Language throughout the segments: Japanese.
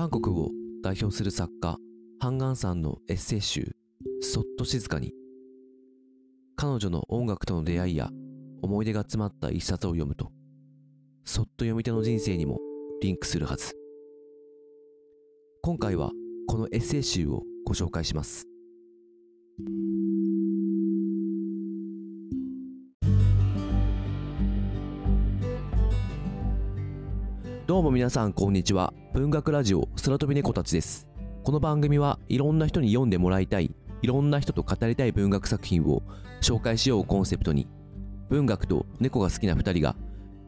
韓国を代表する作家ハンガンさんのエッセイ集「そっと静かに」彼女の音楽との出会いや思い出が詰まった一冊を読むとそっと読み手の人生にもリンクするはず。今回はこのエッセイ集をご紹介します。どうも皆さんこんにちは。文学ラジオ空飛び猫たちです。この番組はいろんな人に読んでもらいたいいろんな人と語りたい文学作品を紹介しようコンセプトに文学と猫が好きな2人が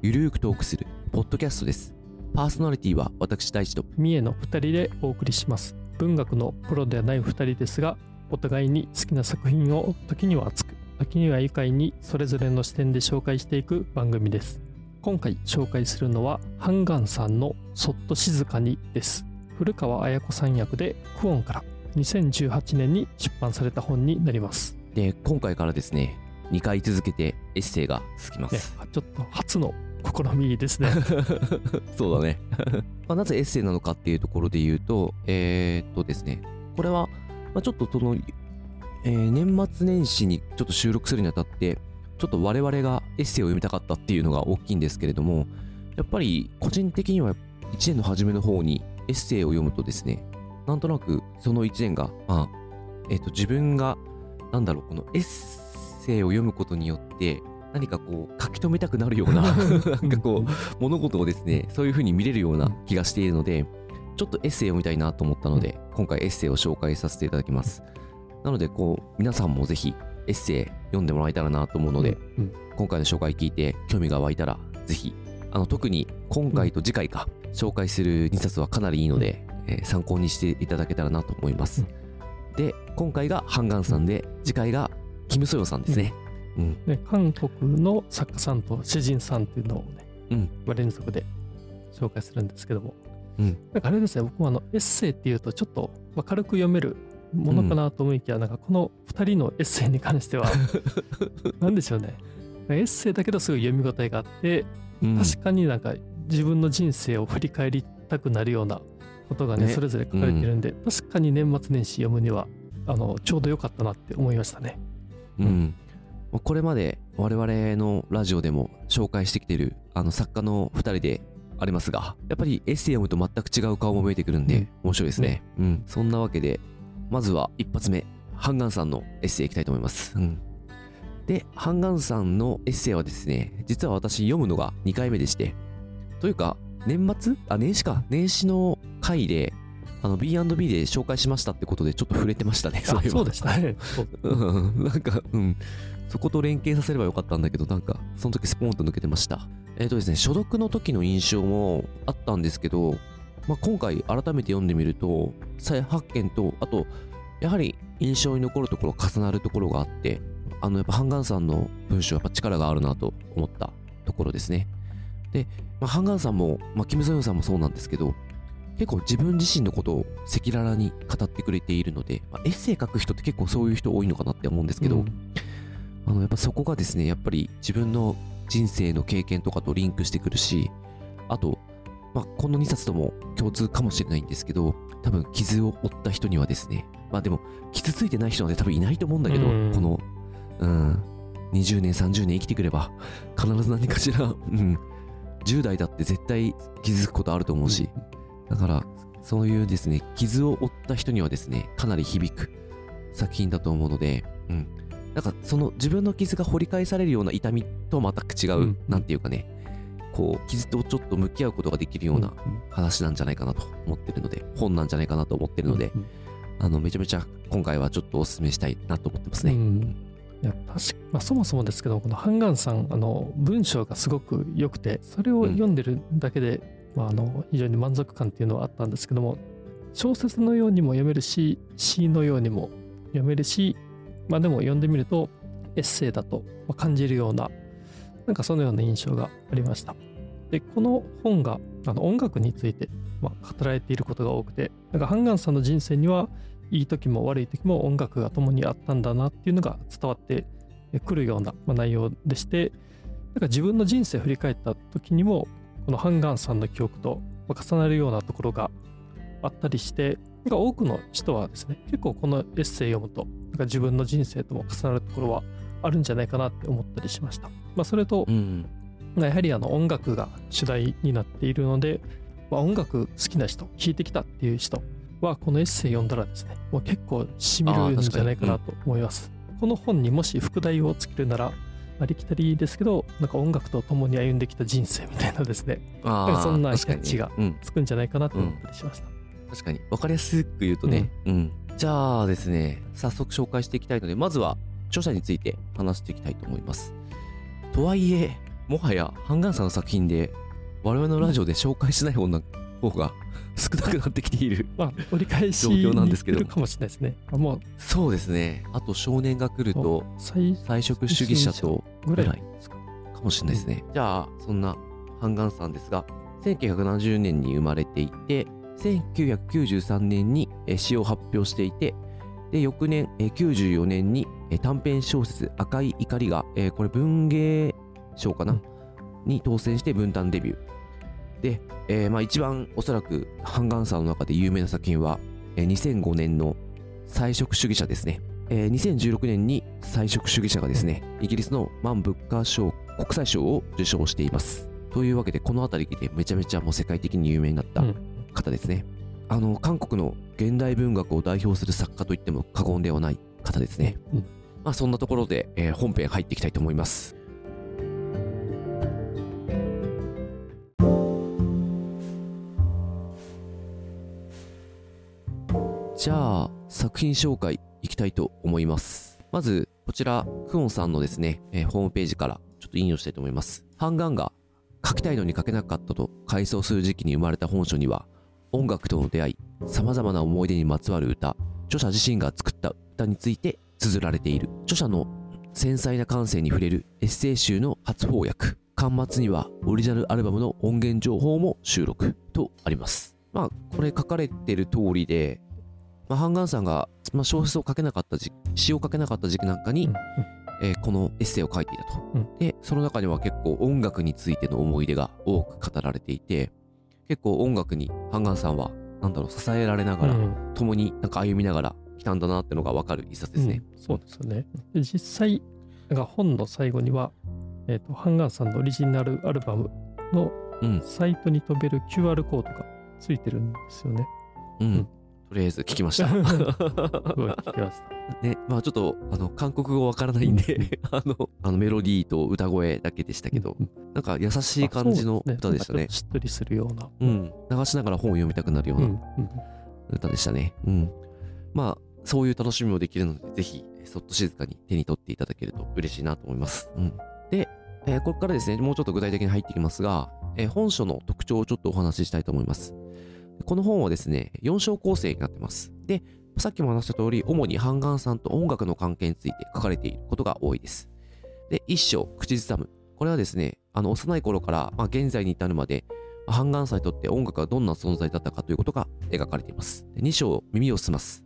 ゆるーくトークするポッドキャストです。パーソナリティは私大地と。三重の2人でお送りします。文学のプロではない2人ですがお互いに好きな作品を時には熱く時には愉快にそれぞれの視点で紹介していく番組です。今回紹介するのはハンガンさんのそっと静かにです。古川綾子さん役でクオンから2018年に出版された本になります。で今回からですね2回続けてエッセイが続きまねす、ちょっと初の試みですね。そうだね。まあなぜエッセイなのかっていうところで言うとえー、っとですねこれは、まあ、ちょっとその、えー年末年始にちょっと収録するにあたってちょっと我々がエッセイを読みたかったっていうのが大きいんですけれどもやっぱり個人的には1年の初めの方にエッセイを読むとですねなんとなくその1年が、まあえー、と自分がなんだろうこのエッセイを読むことによって何かこう書き留めたくなるような なんかこう物事をですねそういう風に見れるような気がしているのでちょっとエッセイを読みたいなと思ったので今回エッセイを紹介させていただきます。なのでこう皆さんもぜひエッセイ読んでもらえたらなと思うので、うん今回の紹介聞いて興味が湧いたらぜひあの特に今回と次回か、紹介する2冊はかなりいいので、えー参考にしていただけたらなと思います、で今回がハンガンさんで次回がキム・ソヨンさんですね。うん。ね韓国の作家さんと詩人さんっていうのをね、うん。まあ連続で紹介するんですけども、うん。なんかあれですね僕もあのエッセイっていうとちょっとまあ軽く読めるものかなと思いきや、なんかこの2人のエッセイに関しては なんでしょうね。エッセイだけどすごい読み応えがあって、うん。確かになんか自分の人生を振り返りたくなるようなことがねね。それぞれ書かれてるんで、確かに年末年始読むにはあのちょうど良かったなって思いましたね。うん、まあこれまで我々のラジオでも紹介してきてるあの作家の2人でありますがやっぱりエッセイ読むと全く違う顔も見えてくるんで、うん。面白いですね、うん、そんなわけでまずは一発目ハンガンさんのエッセイいきたいと思います、うん。でハンガンさんのエッセイはですね実は私読むのが2回目でしてというか年末？あ年始か。年始の回であの B&B で紹介しましたってことでちょっと触れてましたねあいえば。そうでしたね。なんか、うん。そこと連携させればよかったんだけど、なんか、その時スポーンと抜けてました。えっ、とですね、所読の時の印象もあったんですけど、まあ、今回改めて読んでみると、再発見と、あと、やはり印象に残るところ、重なるところがあって、あの、やっぱハンガンさんの文章、やっぱ力があるなと思ったところですね。で、まあ、ハンガンさんも、まあ、キム・ソヨンさんもそうなんですけど、結構自分自身のことを赤裸々に語ってくれているので、まあ、エッセイ書く人って結構そういう人多いのかなって思うんですけど、うんあのやっぱそこがですねやっぱり自分の人生の経験とかとリンクしてくるしあと、まあ、この2冊とも共通かもしれないんですけど多分傷を負った人にはですねまあでも傷ついてない人なんて多分いないと思うんだけど、うん。このうん20年30年生きてくれば必ず何かしら、うん、10代だって絶対傷つくことあると思うし、だからそういうですね傷を負った人にはですねかなり響く作品だと思うので、うん、なんかその自分の傷が掘り返されるような痛みと全く違う、うん。なんていうかねこう傷とちょっと向き合うことができるような話なんじゃないかなと思ってるので本なんじゃないかなと思ってるので、うん。あのめちゃめちゃ今回はちょっとお勧めしたいなと思ってますね。うん。いや確かまあ、そもそもですけどこのハンガンさんあの文章がすごく良くてそれを読んでるだけで、まあ、あの非常に満足感っていうのはあったんですけども小説のようにも読めるし詩のようにも読めるし、まあ、でも読んでみるとエッセイだとまあ感じるようななんかそのような印象がありました。でこの本があの音楽について、まあ、語られていることが多くてなんかハンガンさんの人生にはいい時も悪い時も音楽が共にあったんだなっていうのが伝わってくるような内容でしてなんか自分の人生を振り返った時にもこのハンガンさんの記憶と重なるようなところがあったりしてなんか多くの人はですね結構このエッセイ読むとなんか自分の人生とも重なるところはあるんじゃないかなって思ったりしました。まあ、それと、うん。まあやはりあの音楽が主題になっているので、まあ、音楽好きな人弾いてきたっていう人はこのエッセイ読んだらですねもう結構しみるんじゃないかなと思います。この本にもし副題をつけるならありきたりですけどなんか音楽と共に歩んできた人生みたいなですね。そんな確かにキャッチがうん。つくんじゃないかなと思ったりしました。確かに。分かりやすく言うとね、うん。じゃあですね早速紹介していきたいのでまずは著者について話していきたいと思いますとはいえもはやハンガンさんの作品で我々のラジオで紹介しない方な方が少なくなってきている まあ折り返し状況なんにですけどかもしれないですね。あもうそうですねあと少年が来ると最菜食主義者とぐらいか？かもしれないですね。じゃあ、そんなハンガンさんですが、1970年に生まれていて、1993年にえー詩を発表していて、で翌年、えー94年にえー短編小説「赤い怒りが」えーこれ文芸賞かな、うんに当選して文壇デビュー。で、えーまあ、一番おそらくハンガンさんの中で有名な作品は、えー2005年の菜食主義者ですね。えー2016年に菜食主義者がですね、イギリスの万物価賞国際賞を受賞しています。というわけで、この辺りでめちゃめちゃもう世界的に有名になったうん方ですね。あの、韓国の現代文学を代表する作家といっても過言ではない方ですね。うんまあ、そんなところで、えー本編入っていきたいと思います。じゃあ、作品紹介いきたいと思います。まず、こちら、クオンさんのですね、えーホームページからちょっと引用したいと思います。ハンガンが書きたいのに書けなかったと回想する時期に生まれた本書には、音楽との出会い、様々な思い出にまつわる歌、著者自身が作った歌について綴られている。著者の繊細な感性に触れるエッセイ集の初翻訳。巻末にはオリジナルアルバムの音源情報も収録とあります。まあ、これ書かれてる通りで、まあ、ハンガンさんが、まあ、小説を書けなかった時期、詩を書けなかった時期なんかに、うんえーこのエッセイを書いていたと。うんで、その中には結構音楽についての思い出が多く語られていて、結構音楽にハンガンさんは、なんだろう、支えられながら、うん共になんか歩みながら来たんだなってのがわかる一冊ですね。うんそうですよね。で実際、なんか本の最後には、えーと、ハンガンさんのオリジナルアルバムのうん、サイトに飛べる QR コードがついてるんですよね。うん。うんとりあえず聞きました。すごい聞きました。ね、まあちょっと、あの、韓国語わからないんで、あの、あのメロディーと歌声だけでしたけど、うんなんか優しい感じの歌でしたねねしっとりするような。うん。流しながら本を読みたくなるよううんな歌でしたね。うん。まあ、そういう楽しみもできるので、ぜひ、そっと静かに手に取っていただけると嬉しいなと思います。うん。で、えーここからですね、もうちょっと具体的に入っていきますが、えー本書の特徴をちょっとお話ししたいと思います。この本はですね、4章構成になってます。で、さっきも話した通り、主にハンガンさんと音楽の関係について書かれていることが多いです。で、1章、口ずさむ。これはですね、あの幼い頃から、まあ、現在に至るまで、ハンガンさんにとって音楽がどんな存在だったかということが描かれています。で2章、耳を澄ます。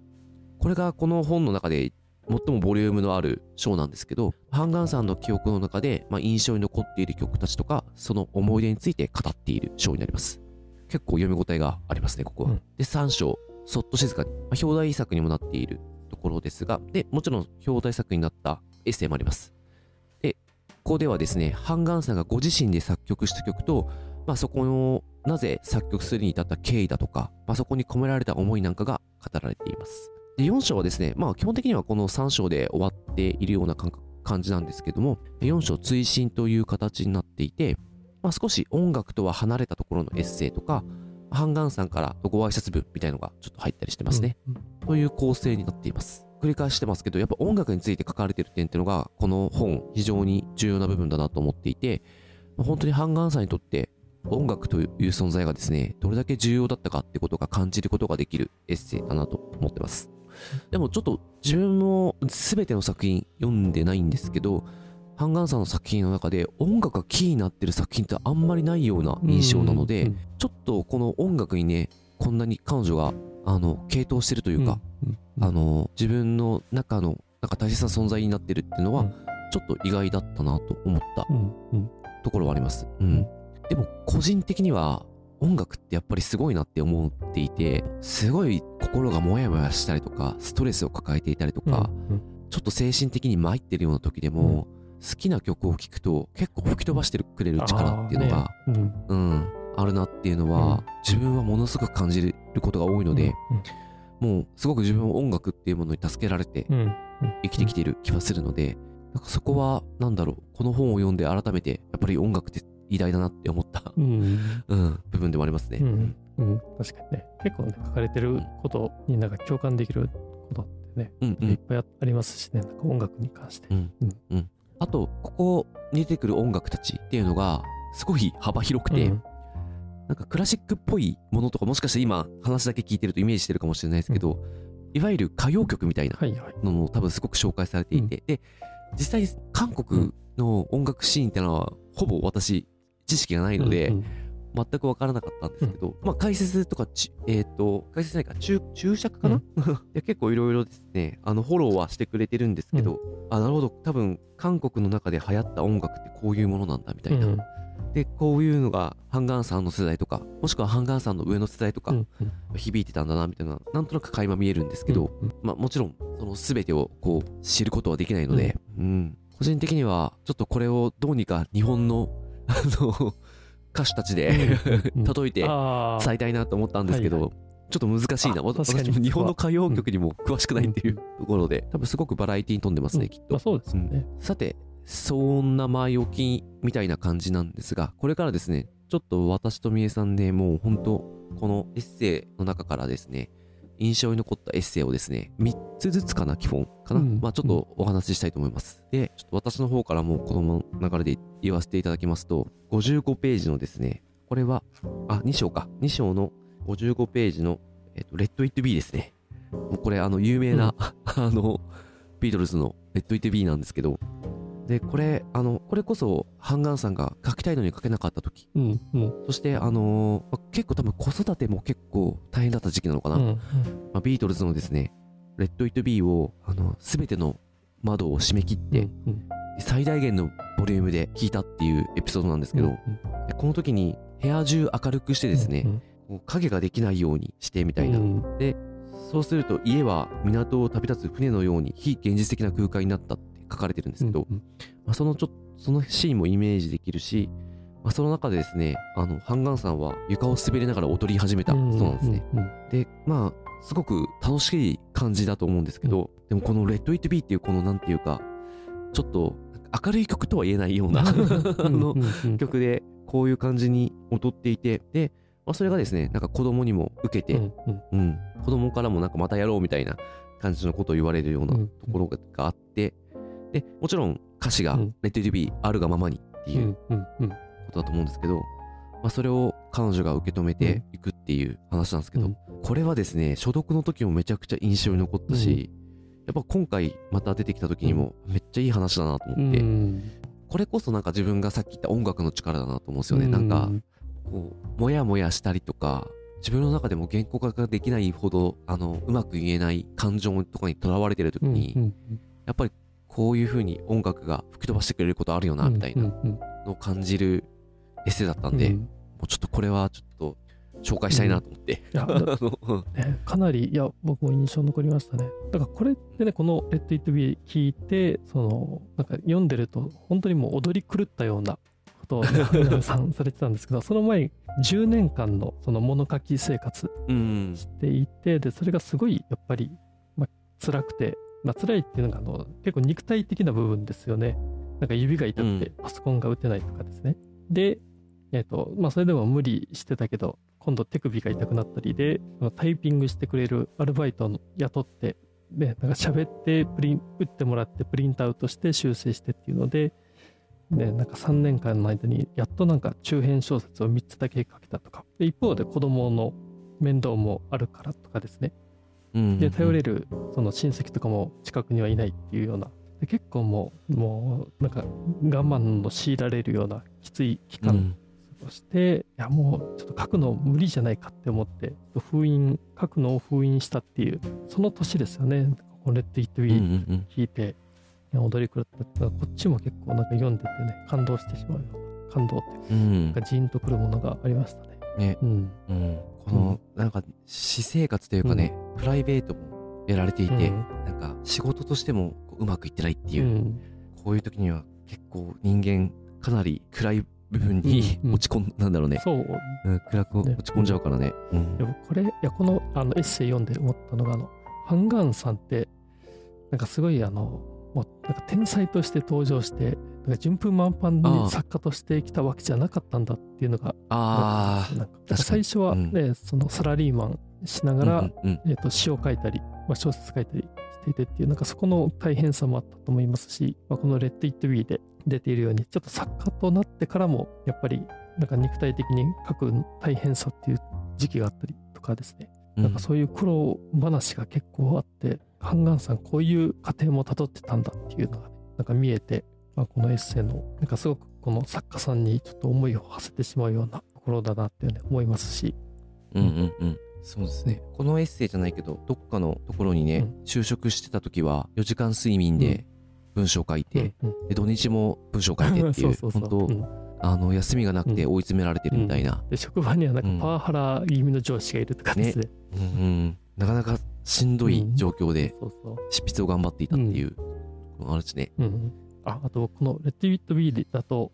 これがこの本の中で最もボリュームのある章なんですけど、ハンガンさんの記憶の中で、まあ、印象に残っている曲たちとか、その思い出について語っている章になります。結構読み応えがありますね、ここは。うんで、3章、そっと静かに、まあ、表題作にもなっているところですが、で、もちろん表題作になったエッセイもあります。で、ここではですね、ハンガンさんがご自身で作曲した曲と、まあ、そこのなぜ作曲するに至った経緯だとか、まあ、そこに込められた思いなんかが語られています。で、4章はですね、まあ基本的にはこの3章で終わっているような感覚感じなんですけども、4章追伸という形になっていて、まあ、少し音楽とは離れたところのエッセイとか、ハンガンさんからのご挨拶文みたいのがちょっと入ったりしてますね。うん。という構成になっています。繰り返してますけど、やっぱ音楽について書かれてる点っていうのが、この本、非常に重要な部分だなと思っていて、本当にハンガンさんにとって音楽という存在がですね、どれだけ重要だったかってことが感じることができるエッセイだなと思ってます。でもちょっと自分も全ての作品読んでないんですけど、ハンガンさんの作品の中で音楽がキーになってる作品ってあんまりないような印象なので、うんちょっとこの音楽にね、こんなに彼女が、あの、傾倒してるというか、、うんあ、の、自分の中の、なんか大切な存在になってるっていうのは、うん。ちょっと意外だったなと思ったところはあります。うん。でも、個人的には、音楽ってやっぱりすごいなって思っていてすごい心がモヤモヤしたりとかストレスを抱えていたりとか、うんちょっと精神的に参ってるような時でも、好きな曲を聴くと結構吹き飛ばしてくれる力っていうのが、あーね。うん、あるなっていうのは、うん。自分はものすごく感じることが多いので、もうすごく自分は音楽っていうものに助けられてうんうん。生きてきている気がするので、なんかそこはなんだろうこの本を読んで改めてやっぱり音楽って偉大だなって思った、うん。うん、部分でもありますね。うんうん、確かにね。結構ね書かれてることになんか共感できることってね、うんうん。いっぱいあありますしねなんか音楽に関して、うんうん。うんあとここに出てくる音楽たちっていうのがすごい幅広くて、うん。なんかクラシックっぽいものとかもしかして今話だけ聞いてるとイメージしてるかもしれないですけど、いわゆる歌謡曲みたいなのも多分すごく紹介されていて、で実際韓国の音楽シーンってのはほぼ私知識がないので、うん全く分からなかったんですけど、まあ解説とかちえっ、と解説ないか注注釈かな、で結構いろいろですね。あのフォローはしてくれてるんですけど、あなるほど。多分韓国の中で流行った音楽ってこういうものなんだみたいな、うん。でこういうのがハンガンさんの世代とかもしくはハンガンさんの上の世代とかうん響いてたんだなみたいななんとなく垣間見えるんですけど、うんまあ、もちろんその全てをこう知ることはできないので、うん。個人的にはちょっとこれをどうにか日本のあの歌手たちでうん 例えて伝えたいなと思ったんですけど、はいちょっと難しいな。私も日本の歌謡曲にも詳しくないっていううんところで多分すごくバラエティに富んでますね、うん。きっと。まあ、。そうですよね、さてそんな前置きみたいな感じなんですがこれからですねちょっと私とみえさんでもう本当このエッセイの中からですね印象に残ったエッセイをですね3つずつかな基本かな、うん。まあちょっとお話ししたいと思います、でちょっと私の方からもこの流れで言わせていただきますと55ページのですねこれはあ2章か。2章の55ページの、えっと、レッド・イット・ビーですね。もうこれあの有名な、あのビートルズの Let It Be なんですけど。でこれあのこれこそハンガンさんが書きたいのに書けなかった時。うんうん。そしてあのまあ結構多分子育ても結構大変だった時期なのかな、うん。まあ、ビートルズのですね「Let It Be」をあの全ての窓を閉め切って、うん最大限のボリュームで聴いたっていうエピソードなんですけど、うんでこの時に部屋中明るくしてですね、うん影ができないようにしてみたいな、うん。そうすると家は港を旅立つ船のように非現実的な空間になったって書かれてるんですけど、うんまあ、そのちょそのシーンもイメージできるし、まあ、その中でですねあのハンガンさんは床を滑りながら踊り始めたそうなんですね、でまあすごく楽しい感じだと思うんですけど、でもこの「レッド・イット・ビー」っていうこのなんていうかちょっと明るい曲とは言えないようなあの曲でこういう感じに踊っていてで、まあ、それがですねなんか子供にも受けて、うん子供からもなんかまたやろうみたいな感じのことを言われるようなうんところがあって、でもちろん歌詞がうん「レッド・イット・ビー」あるがままにっていうことだと思うんですけど、まあ、それを彼女が受け止めていくっていう話なんですけど、うん。これはですね所読の時もめちゃくちゃ印象に残ったし、やっぱ今回また出てきた時にもめっちゃいい話だなと思って、うん。これこそなんか自分がさっき言った音楽の力だなと思うんですよね、なんかこうもやもやしたりとか自分の中でも言語化ができないほどあのうまく言えない感情とかにとらわれてる時うんに、うん。やっぱりこういう風に音楽が吹き飛ばしてくれることあるよなみたいなのを感じるエッセイだったんで、うんもうちょっとこれはちょっと紹介したいなと思って、いや あのうん。ね、かなりいや僕も印象残りましたね。だからこれってねこの「レッド・イット・ビー」聞いてそのなんか読んでると本当にもう踊り狂ったようなことを 皆さんされてたんですけどその前10年間のその物書き生活うん。していてでそれがすごいやっぱり、まあ辛くて、まあ辛いっていうのがあの結構肉体的な部分ですよね。なんか指が痛くてうん。パソコンが打てないとかですね、でえっ、とまあそれでも無理してたけど今度手首が痛くなったりでタイピングしてくれるアルバイトを雇ってでなんか喋ってプリン打ってもらってプリントアウトして修正してっていうのででなんか3年間の間にやっとなんか中編小説を3つだけ書けたとか。で一方で子供の面倒もあるからとかですね。うんで頼れるその親戚とかも近くにはいないっていうような。で結構もうもうなんか我慢の強いられるようなきつい期間うん過ごして、いやもうちょっと書くの無理じゃないかって思って封印書くのを封印したっていうその年ですよね。このレッド・イット・ビうんうーん。聞いて、踊り狂ったってこっちも結構なんか読んでてね感動してしまうような感動っていうなんかジーンとくるものがありましたね。ね、うん。うん、この、なんか私生活というかね、プライベートもやられていて、うん。なんか仕事としてもこううまくいってないっていうう、ん。こういう時には結構人間かなり暗い部分にうんうん落ち込んなんだろうね、そう。うん、暗くね。落ち込んじゃうからね。これ、いや、このあのエッセイ読んで思ったのが、あの、ハンガンさんって、なんかすごい、あの、もうなんか天才として登場して、なんか順風満帆ああ。に作家として来たわけじゃなかったんだっていうのが、あなんか確かに。最初はね、そのサラリーマンしなあ、がら、うんうんえー、と詩を書いたり、まあ、小説書いたりしていてっていうなんかそこの大変さもあったと思いますし、まあ、この「レッド・イット・ビー」で出ているようにちょっと作家となってからもやっぱりなんか肉体的に書く大変さっていう時期があったりとかですね、うん。なんかそういう苦労話が結構あってハンガンさんこういう過程もたどってたんだっていうのが、ね、なんか見えて、まあ、このエッセイのなんかすごくこの作家さんにちょっと思いを馳せてしまうようなところだなっていうね思いますし、うんうんうん。そうですね。このエッセイじゃないけどどっかのところにね、うん。就職してた時は4時間睡眠で文章書いて、うんうん。で土日も文章書いてっていう そうそうそう。本当、うん。あの休みがなくて追い詰められてるみたいな、で職場にはなんかうん。パワハラ気味の上司がいるとかです。ね。うんうんなかなかしんどい状況で。執筆を頑張っていたっていう、あるしね、うん、ああとこの「レッド・ウィット・ビー」だと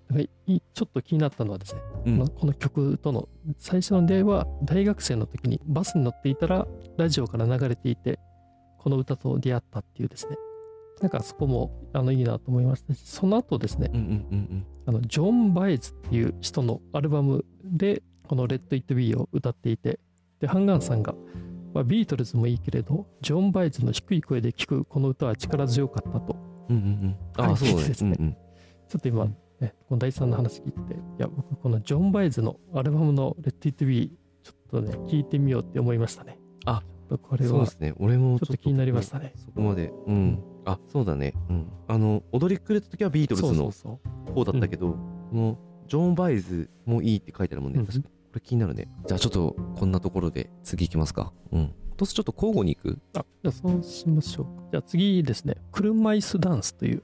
ちょっと気になったのはですね、うん。まあこの曲との最初の出会いは大学生の時にバスに乗っていたらラジオから流れていてこの歌と出会ったっていうですねなんかそこもあのいいなと思いましたしその後ですねうんうんうんあのジョーン・バエズっていう人のアルバムでこの「レット・イット・ビー」を歌っていてでハン・ガンさんが、まあ、ビートルズもいいけれどジョーン・バエズの低い声で聴くこの歌は力強かったと。うんうんうん。うんああそうですね。うんうん。ちょっと今、ね、この第3の話聞いてていや僕このジョーン・バエズのアルバムの「レット・イット・ビー」ちょっとね聞いてみようって思いましたね。あこれはそうですね。俺もちょっと気になりましたね。うんそこまで。うんあそうだね。うん。あの踊りくれた時はビートルズのそうそうそう。方だったけど、このジョン・バイズもいいって書いてあるもんね、うん確かこれ気になるね。じゃあちょっとこんなところで次行きますか。うん。とちょっと交互に行く？あじゃあそうしましょう。じゃあ次ですね「車椅子ダンス」という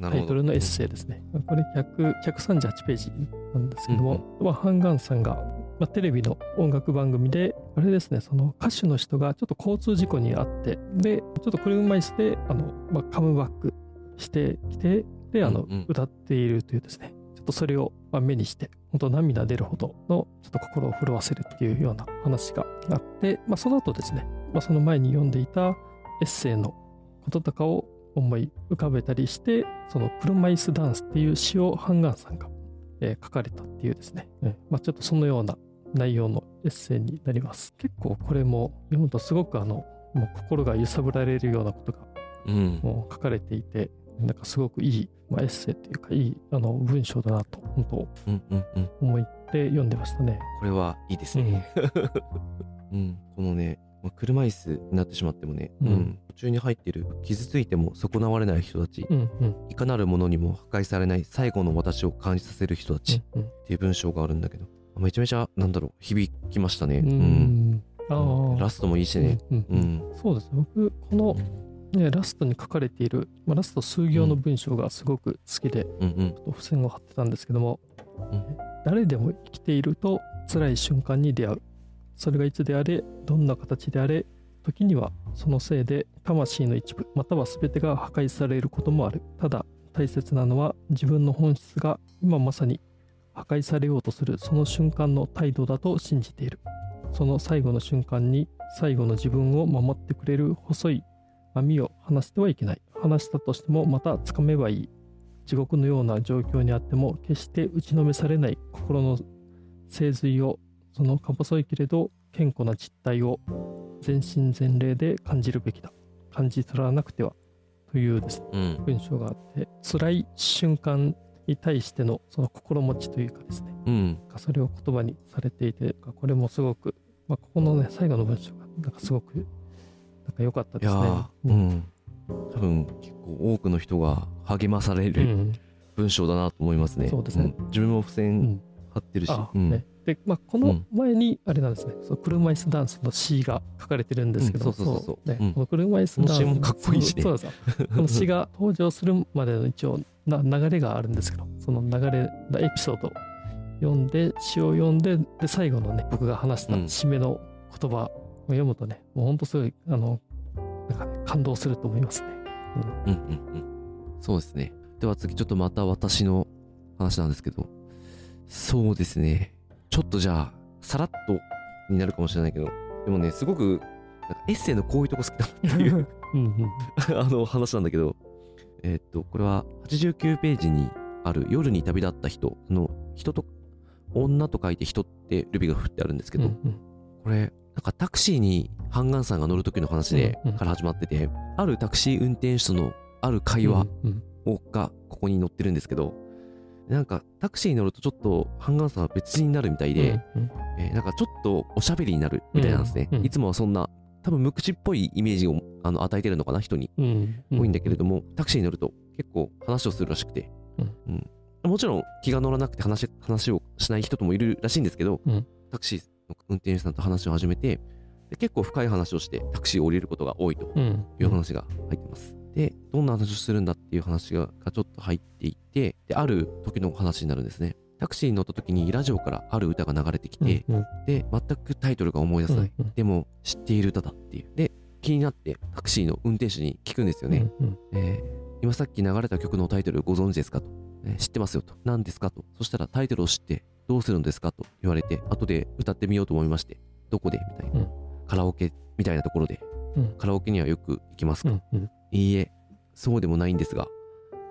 タイトルのエッセイですね。これ100 138ページなんですけども、まあ、ハンガンさんが、まあ、テレビの音楽番組で、あれですね、その歌手の人がちょっと交通事故にあって、で、ちょっと車椅子で、あの、まあ、カムバックしてきて、で、あの、うんうん。歌っているというですね、ちょっとそれをまあ目にして、本当涙出るほどの、ちょっと心を震わせるっていうような話があって、まあ、その後ですね、まあ、その前に読んでいたエッセイのこととかを思い浮かべたりしてその車椅子ダンスっていう詩をハンガンさんが、えー書かれたっていうですね、うん。まあ、ちょっとそのような内容のエッセイになります。結構これも読むとすごくあのもう心が揺さぶられるようなことがうん。もう書かれていてなんかすごくいい、まあ、エッセイというかいいあの文章だなと本当うんうんうん。思って読んでましたね。これはいいですね、うん、このね、まあ、車椅子になってしまってもね、うん。途中に入ってる傷ついても損なわれない人たち、うんうん。いかなるものにも破壊されない最後の私を感じさせる人たちっうん。ていう文章があるんだけど、めちゃめちゃなんだろう響きましたね、うん。うん。ああラストもいいしね、うんうん。うん。そうです僕この、ね、ラストに書かれている、まあ、ラスト数行の文章がすごく好きで、うんうん。ちょっと付箋を貼ってたんですけども、うん。誰でも生きていると辛い瞬間に出会うそれがいつであれどんな形であれ時にはそのせいで魂の一部または全てが破壊されることもある。ただ大切なのは自分の本質が今まさに破壊されようとするその瞬間の態度だと信じている。その最後の瞬間に最後の自分を守ってくれる細い網を離してはいけない。離したとしてもまた掴めばいい。地獄のような状況にあっても決して打ちのめされない心の精髄をそのか細いけれど健康な実態を全身全霊で感じるべきだ。感じ取らなくてはというですねうん。文章があって辛い瞬間に対してのその心持ちというかですねうん。それを言葉にされていてこれもすごく、まあ、ここのね最後の文章がなんかすごくなんか良かったですね。ーうん。多分結構多くの人が励まされるうん。文章だなと思いますね、そうですね。ん。自分も付う箋ん。貼ってるし、ね、で、まあ、この前にあれなんですね、その車椅子ダンスの詩が書かれてるんですけど、うん。そうそうね。うん。この車椅子ダンス。もかっこいいしね。そうですよこの詩が登場するまでの一応な流れがあるんですけど。その流れエピソード読んで詩を読んでで最後のね僕が話したうん。締めの言葉を読むとね、もうほんとすごいあのなんかね感動すると思いますね。うんうんうん。そうですね。では次、ちょっとまた私の話なんですけど、そうですね。ちょっとじゃあ、さらっとになるかもしれないけど、でもね、すごく、なんかエッセイのこういうとこ好きだなっていう あの話なんだけど、えーっと、これは89ページにある夜に旅立った人の人と、女と書いて人ってルビが振ってあるんですけど、うんうん。これ、なんかタクシーにハンガンさんが乗る時の話で、から始まってて、あるタクシー運転手とのある会話がここに載ってるんですけど、なんかタクシーに乗るとちょっとハンガンさんは別人になるみたいで、うんえーなんかちょっとおしゃべりになるみたいなんですね。うんうんいつもはそんな、多分無口っぽいイメージをあの与えてるのかな、人に。うんうん多いんだけれども、タクシーに乗ると結構話をするらしくて、うんうんもちろん気が乗らなくて話話をしない人ともいるらしいんですけど、うんタクシーの運転手さんと話を始めてで結構深い話をしてタクシーを降りることが多いとうんいう話が入ってます。で、どんな話をするんだっていう話ががちょっと入っていて、で、ある時の話になるんですね。タクシーに乗った時にラジオからある歌が流れてきて、うんで、全くタイトルが思い出せない。うんうんでも、知っている歌だっていう。で、気になってタクシーの運転手に聞くんですよね。うんうんえー今さっき流れた曲のタイトルご存知ですかと、えー知ってますよと。何ですかと。そしたらタイトルを知ってどうするんですかと言われて、後で歌ってみようと思いまして、どこでみたいな、うんカラオケみたいなところで、うんカラオケにはよく行きますか、うんうんいいえ、そうでもないんですが、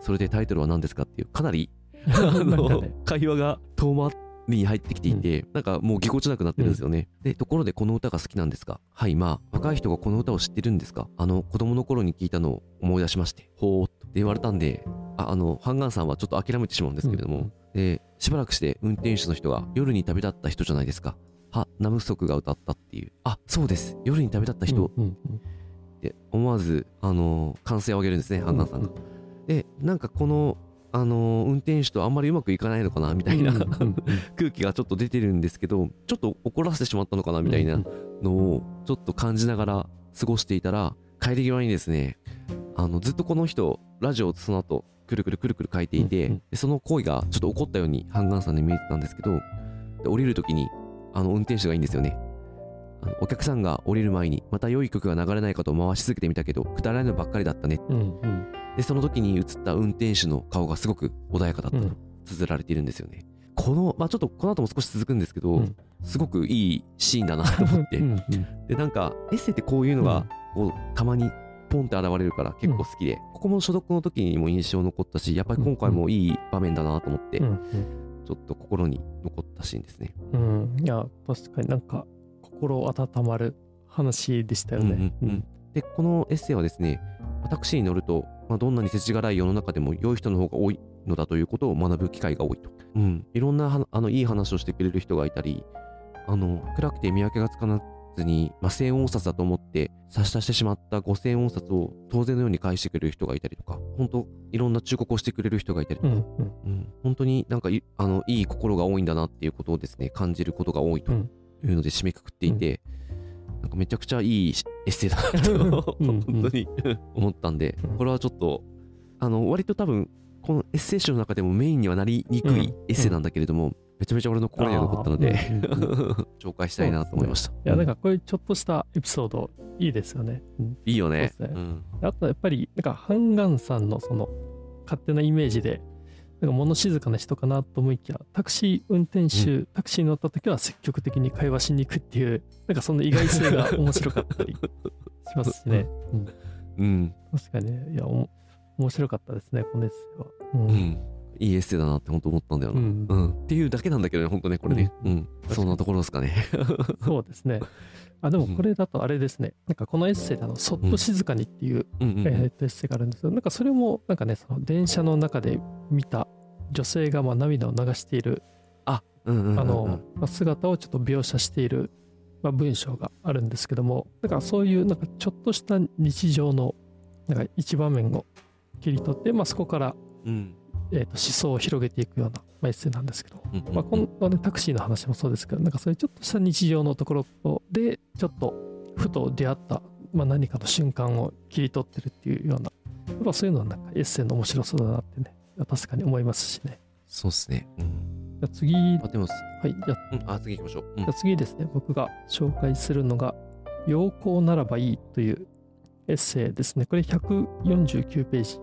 それでタイトルは何ですかっていう、かなり、あのね、会話が遠回りに入ってきていて、なんかもうぎこちなくなってるんですよね。で、ところでこの歌が好きなんですかはい、まあ、若い人がこの歌を知ってるんですか？あの、子供の頃に聞いたのを思い出しまして、ほーっと。言われたんで、ああの、ハンガンさんはちょっと諦めてしまうんですけれども、うん。で、しばらくして運転手の人が夜に旅立った人じゃないですか。は、ナムソクが歌ったっていう。あ、そうです。夜に旅立った人。うんうんって思わず、あの、歓声を上げるんですね、ハンガンさんが。で、なんかこの、あの、運転手とあんまりうまくいかないのかな、みたいな、空気がちょっと出てるんですけど、ちょっと怒らせてしまったのかな、みたいなのを、ちょっと感じながら過ごしていたら、帰り際にですね、あの、ずっとこの人、ラジオをその後、くるくるくるくる書いていて、その行為がちょっと怒ったように、ハンガンさんに見えてたんですけど、で降りるときに、あの、運転手がいいんですよね。あのお客さんが降りる前に、また良い曲が流れないかと回し続けてみたけど、くだらないのばっかりだったね。うんうんで、その時に映った運転手の顔がすごく穏やかだったとうん綴られているんですよね。この、まあちょっとこの後も少し続くんですけど、うんすごくいいシーンだなと思って。うんうんで、なんか、エッセイってこういうのが、こう、たまにポンって現れるから結構好きで、ここも所読の時にも印象残ったし、やっぱり今回もいい場面だなと思って、うんちょっと心に残ったシーンですね。うんうんいや確かになんか心温まる話でしたよね。うんうんうん。で、このエッセイはですね、タクシーに乗ると、まあ、どんなに世知辛い世の中でも良い人の方が多いのだということを学ぶ機会が多いと。うん。いろんなはあのいい話をしてくれる人がいたり、あの、暗くて見分けがつかずに、まあ、千円札だと思って差し出してしまった五千円札を当然のように返してくれる人がいたりとか、本当いろんな忠告をしてくれる人がいたりとか、うんうん。うん、本当になんかいあのいい心が多いんだなっていうことをですね、感じることが多いと。うんいうので締めくくっていて、なんかめちゃくちゃいいしエッセイだなとうん。うん本当に思ったんでうん、これはちょっと、あの、割と多分、このエッセイ集の中でもメインにはなりにくいエッセイなんだけれども、めちゃめちゃ俺の心には残ったので、うん。うん。うん。い 紹介したいなと思いました。やなんかこういうちょっとしたエピソードいいですよね。うん。いいよね。ね。ん。あとやっぱりなんかハンガンさんのその勝手なイメージでなんか物静かな人かなと思いきやタクシー運転手、タクシーに乗った時は積極的に会話しに行くっていうなんかその意外性が 面白かったりしますしね、うん。うん。確かにね。いやお面白かったですねこのエッセイは、うん。うん。いいエッセイだなって本当思ったんだよな。うんうん。っていうだけなんだけどね、本当ね、これね。うん。そんなところですかね。そうですねあでもこれだとあれですね、なんかこのエッセイであのそっと静かにっていう、うんうんうん。えーとエッセイがあるんですけどなんかそれもなんかねその電車の中で見た女性がまあ涙を流しているうんうんうんうんあの、まあ姿をちょっと描写している、まあ、文章があるんですけどもだからそういうなんかちょっとした日常のなんか一場面を切り取って、まあ、そこから、うん。えーと思想を広げていくような、まあ、エッセイなんですけど、うんうんまあ、この、ね、タクシーの話もそうですけどなんかそういうちょっとした日常のところでちょっとふと出会った、まあ、何かの瞬間を切り取ってるっていうようなやっぱそういうのはなんかエッセイの面白そうだなってね確かに思いますしね。そうっすね。うん。じゃあ次、あ、でも、はい、じゃあうん、あ、次行きましょう。うんじゃあ次ですね、僕が紹介するのが、陽光ならばいいというエッセイですね。これ149ページ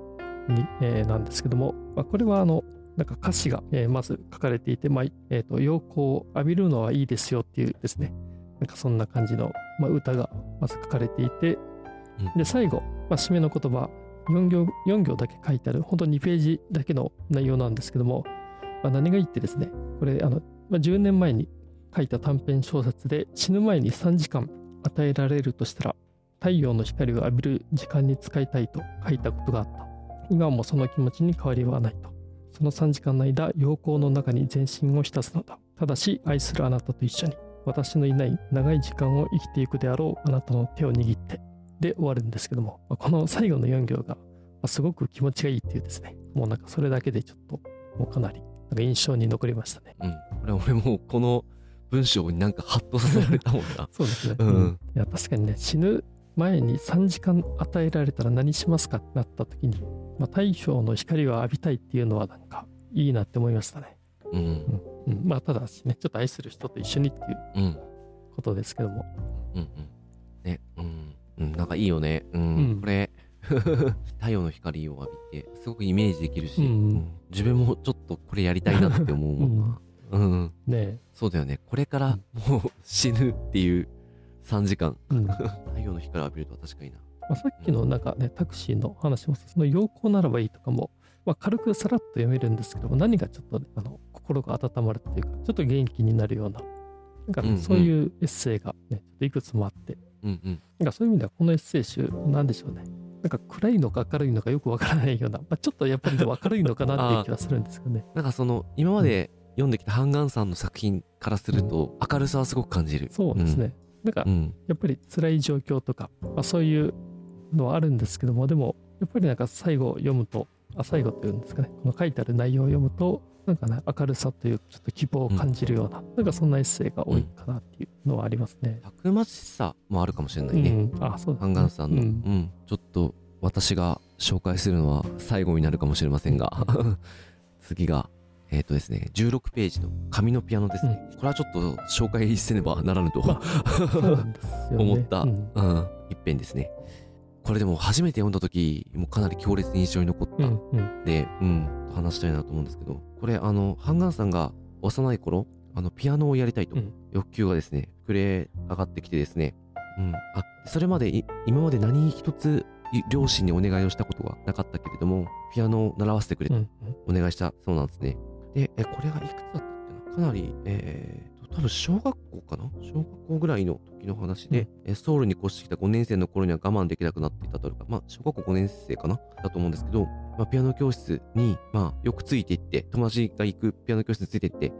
に、えーなんですけども、まあ、これはあの、なんか歌詞が、えーまず書かれていて、まあえーと陽光を浴びるのはいいですよっていうですね、なんかそんな感じの、まあ、歌がまず書かれていて、うん。で、最後、まあ、締めの言葉、4行 ,4 行だけ書いてある、本当に2ページだけの内容なんですけども、まあ、何がいいってですね、これ、あのまあ、10年前に書いた短編小説で死ぬ前に3時間与えられるとしたら太陽の光を浴びる時間に使いたいと書いたことがあった今もその気持ちに変わりはないとその3時間の間陽光の中に全身を浸すのだただし愛するあなたと一緒に私のいない長い時間を生きていくであろうあなたの手を握ってで終わるんですけどもまあこの最後の4行がまあすごく気持ちがいいっていうですねもうなんかそれだけでちょっともうかなりなんか印象に残りましたねうん。これ、俺もうこの文章になんかハッとさせられたもんな。そうですね。うんいや、確かにね、死ぬ前に3時間与えられたら何しますかってなった時に、まあ、太陽の光を浴びたいっていうのはなんかいいなって思いましたね。うん。うん、まあ、ただしね、ちょっと愛する人と一緒にっていううん。ことですけども。うんうん。ね、うん。うん、なんかいいよね。うん。うんこれ、太陽の光を浴びて、すごくイメージできるし、うんうん自分もちょっとこれやりたいなって思うもんな。うん。ねそうだよね。これからもう死ぬっていう3時間、太陽の光を浴びるとは確かにな。あ、さっきのなんかね、タクシーの話もその陽光ならばいいとかも、まあ、軽くさらっと読めるんですけども、何がちょっとね、あの心が温まるっていうか、ちょっと元気になるような、なんかね、うんうんそういうエッセイがね、ちょっといくつもあって、うんうん。なんかそういう意味ではこのエッセイ集なんでしょうね。なんか暗いのか明るいのかよくわからないような、まあ、ちょっとやっぱりでも明るいのかなっていう気はするんですけどね。なんかその、今まで読んできたハンガンさんの作品からすると、明るさはすごく感じる。そうですね。なんかうん。やっぱり辛い状況とか、まあ、そういうのはあるんですけども、でもやっぱりなんか最後読むと、あ最後というんですかね、この書いてある内容を読むと、なんかね、明るさというちょっと希望を感じるような、なんかそんなエッセイが多いかなっていうのはありますね。たくましさもあるかもしれないね。うん、あ、そうですハンガンさんの、ううん。ん、ちょっと私が紹介するのは最後になるかもしれませんが、次が、えっ、とですね、16ページの紙のピアノですね。これはちょっと紹介せねばならぬと、まそうなんですよね。思った、ううんん、一編ですね。これでも初めて読んだ時、もうかなり強烈に印象に残った。うんうん。で、うん、話したいなと思うんですけど、これ、あの、ハンガンさんが幼い頃、あの、ピアノをやりたいと、うん。欲求がですね、膨れ上がってきてですね、うん、あ、それまでい、今まで何一つ、い両親にお願いをしたことがなかったけれども、ピアノを習わせてくれとうんお願いしたそうなんですね。で、え、これがいくつだったっけな？かなり、えーと、多分小学校かな？小学校ぐらいの時の話で、えソウルに越してきた5年生の頃には我慢できなくなっていたというか、まあ、小学校5年生かなだと思うんですけど、まあ、ピアノ教室に、まあ、よくついていって、友達が行くピアノ教室についていって、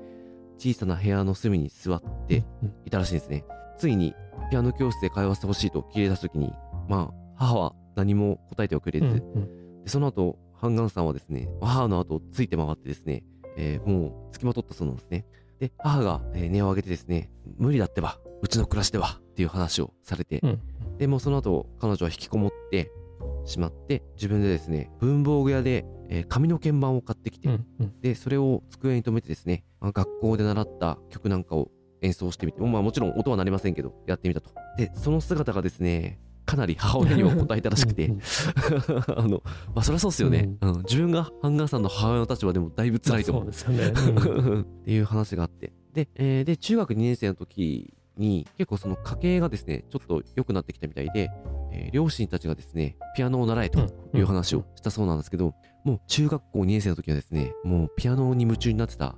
小さな部屋の隅に座ってうんいたらしいんですね。ついに、ピアノ教室で通わせてほしいと切り出した時に、まあ、母は何も答えてはくれず、うんうんでその後、ハンガンさんはですね、母の後をついて回ってですね、えーもう付きまとったそうなんですね。で、母が、えー音を上げてですね、無理だってば、うちの暮らしではっていう話をされて、うんで、もうその後、彼女は引きこもってしまって、自分でですね、文房具屋で、えー紙の鍵盤を買ってきて、うんうんで、それを机に留めてですね、まあ学校で習った曲なんかを演奏してみて、まあもちろん音は鳴りませんけど、やってみたと。で、その姿がですね、かなり母親には応えたらしくてうん、う んあの、まあそりゃそうっすよね。うん自分がハンガーさんの母親の立場でもだいぶ辛いと思う。まあそうですよね。うん っていう話があって。で、えーで、中学2年生の時に、結構その家計がですね、ちょっと良くなってきたみたいで、えー両親たちがですね、ピアノを習えという話をしたそうなんですけど、もう中学校2年生の時はですね、もうピアノに夢中になってた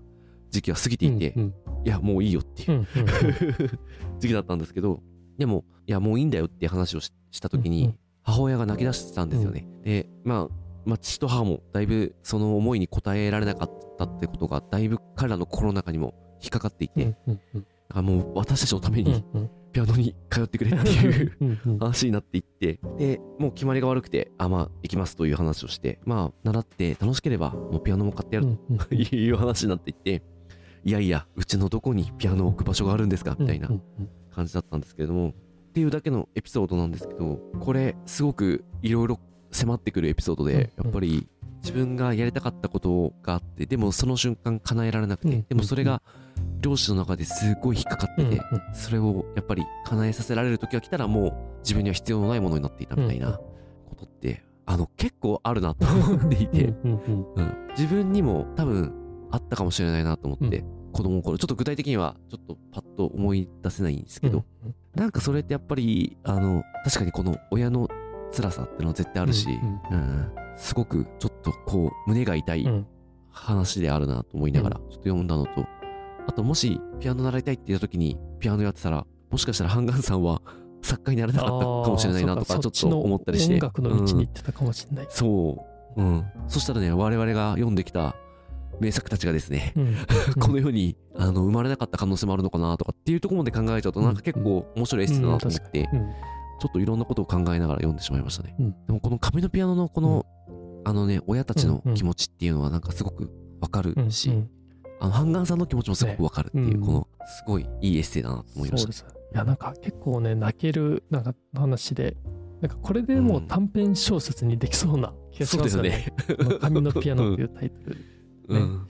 時期は過ぎていて、うんいや、もういいよっていううんうん 時期だったんですけど、でも、いや、もういいんだよって話をしした時に母親が泣き出したんですよね。で、まあ、まあ、父と母もだいぶその思いに応えられなかったってことが、だいぶ彼らの心の中にも引っかかっていて、だうんうん。からもう私たちのためうんにうん。ピアノに通ってくれっていう話になっていって、で、もう決まりが悪くて、あ、まあ、行きますという話をして、まあ、習って楽しければ、もうピアノも買ってやるという話になっていって、いやいや、うちのどこにピアノを置く場所があるんですかみたいな感じだったんですけれども、っていうだけのエピソードなんですけど、これ、すごくいろいろ迫ってくるエピソードで、うん。やっぱり自分がやりたかったことがあってでもその瞬間叶えられなくて、うん。でもそれが両親の中ですごい引っかかってて、うん。それをやっぱり叶えさせられる時が来たらもう自分には必要のないものになっていたみたいなことって、あの結構あるなと思っていて、うん。自分にも多分あったかもしれないなと思って、う子供の頃ちょっと具体的にはちょっとパッと思い出せないんですけど、うんなんかそれってやっぱりあの確かにこの親の辛さってのは絶対あるし、うんうん。すごくちょっとこう胸が痛いうん。話であるなと思いながらちょっと読んだのと、あともしピアノ習いたいって言った時にピアノやってたらもしかしたらハンガンさんは作家になれなかったかもしれないなとかちょっと思ったりして。音楽の道に行ってたかもしれない。そう、うん、そしたらね我々が読んできた名作たちがですね、うん。この世にあの生まれなかった可能性もあるのかなとかっていうところまで考えちゃうとなんか結構面白いエッセイだなと思って、うんちょっといろんなことを考えながら読んでしまいましたね。うん。でもこの紙のピアノのこの、あのね、親たちの気持ちっていうのはなんかすごくわかるうんし、うん。あの、ハンガンさんの気持ちもすごくわかるっていう、ねこの、すごいいいエッセイだなと思いました。そうです。いや、なんか結構ね、泣けるなんか話で、なんかこれでもう短編小説にできそうな気がしますよね。この紙のピアノっていうタイトル。うん。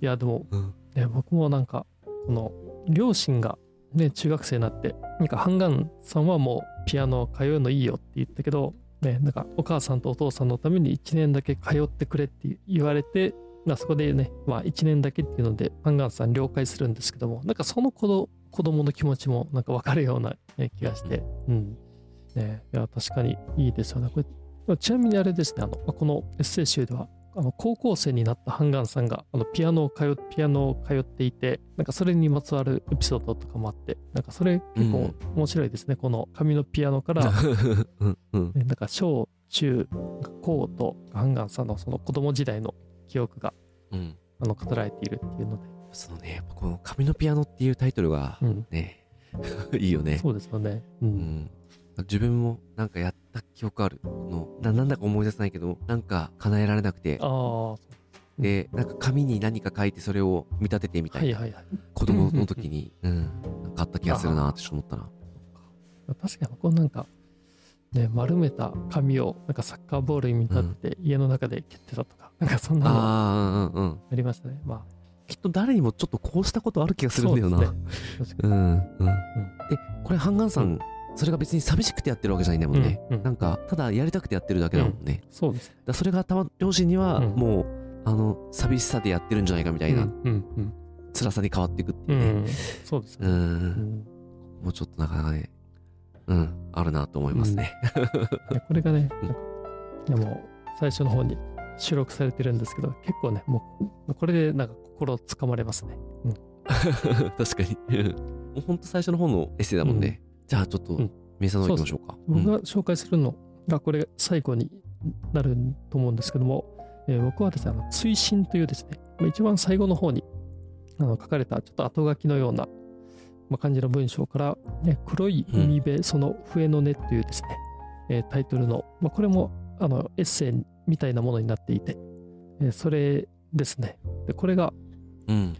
いや、でも、うん。ね、僕もなんか、この両親がね、中学生になって、なんかハンガンさんはもうピアノ通うのいいよって言ったけど、ね、なんかお母さんとお父さんのために1年だけ通ってくれって言われて、まあ、そこでね、まあ、1年だけっていうので、ハンガンさん了解するんですけども、なんかその子ど子供の気持ちもなんか分かるような、ね、気がして、うん。ね、いや、確かにいいですよね。これちなみにあれですね、あのこのエッセイ集では、あの高校生になったハンガンさんがあのピアノを通っピアノを通っていて、なんかそれにまつわるエピソードとかもあって、なんかそれ結構面白いですね。この紙のピアノから、うん。うん。ねなんか小中高とハンガンさんのその子供時代の記憶がうん。あの語られているっていうので、そのね、この紙のピアノっていうタイトルがうん、ね、いいよね。そうですよね。う、うんん。自分もなんかやった記憶ある。このななんだか思い出せないけど、なんか叶えられなくて、で、なんか紙に何か書いてそれを見立ててみたな、はいいはいはい。子供の時に、うん、なんかあった気がするなって思ったな。確かにこうなんか、ね、丸めた紙をなんかサッカーボールに見立てて家の中で蹴ってたとか、なんかそんなのあ。りましたね。まあ、きっと誰にもちょっとこうしたことある気がするんだよな。そうね確かうんうん。で、これ、ハンガンさん、それが別に寂しくてやってるわけじゃないんだもんね。うんうんなんか、ただやりたくてやってるだけだもんね。だかそうですね。らそれがたま、両親には、うんもう、あの、寂しさでやってるんじゃないかみたいな、うんうん辛さに変わっていくってうん。いうね。うん、そうですね。うん。うんもうちょっとなかなかね、うん、あるなと思いますね。いやこれがね、うんもう最初の方に収録されてるんですけど、結構ね、もうこれでなんか心をつかまれますね。確かに。うんもうほんと最初の方のエッセイだもんね。じゃあちょっとうん、メイさんのきましょうか。僕が紹介するのがこれ最後になると思うんですけども、えー僕はですね、あの追伸というですね、まあ一番最後の方にあの書かれたちょっと後書きのような、まあ、感じの文章から、ね、黒い海辺その笛の音というですね、えータイトルの、まあ、これもあのエッセイみたいなものになっていて、えーそれですね。で、これがうん。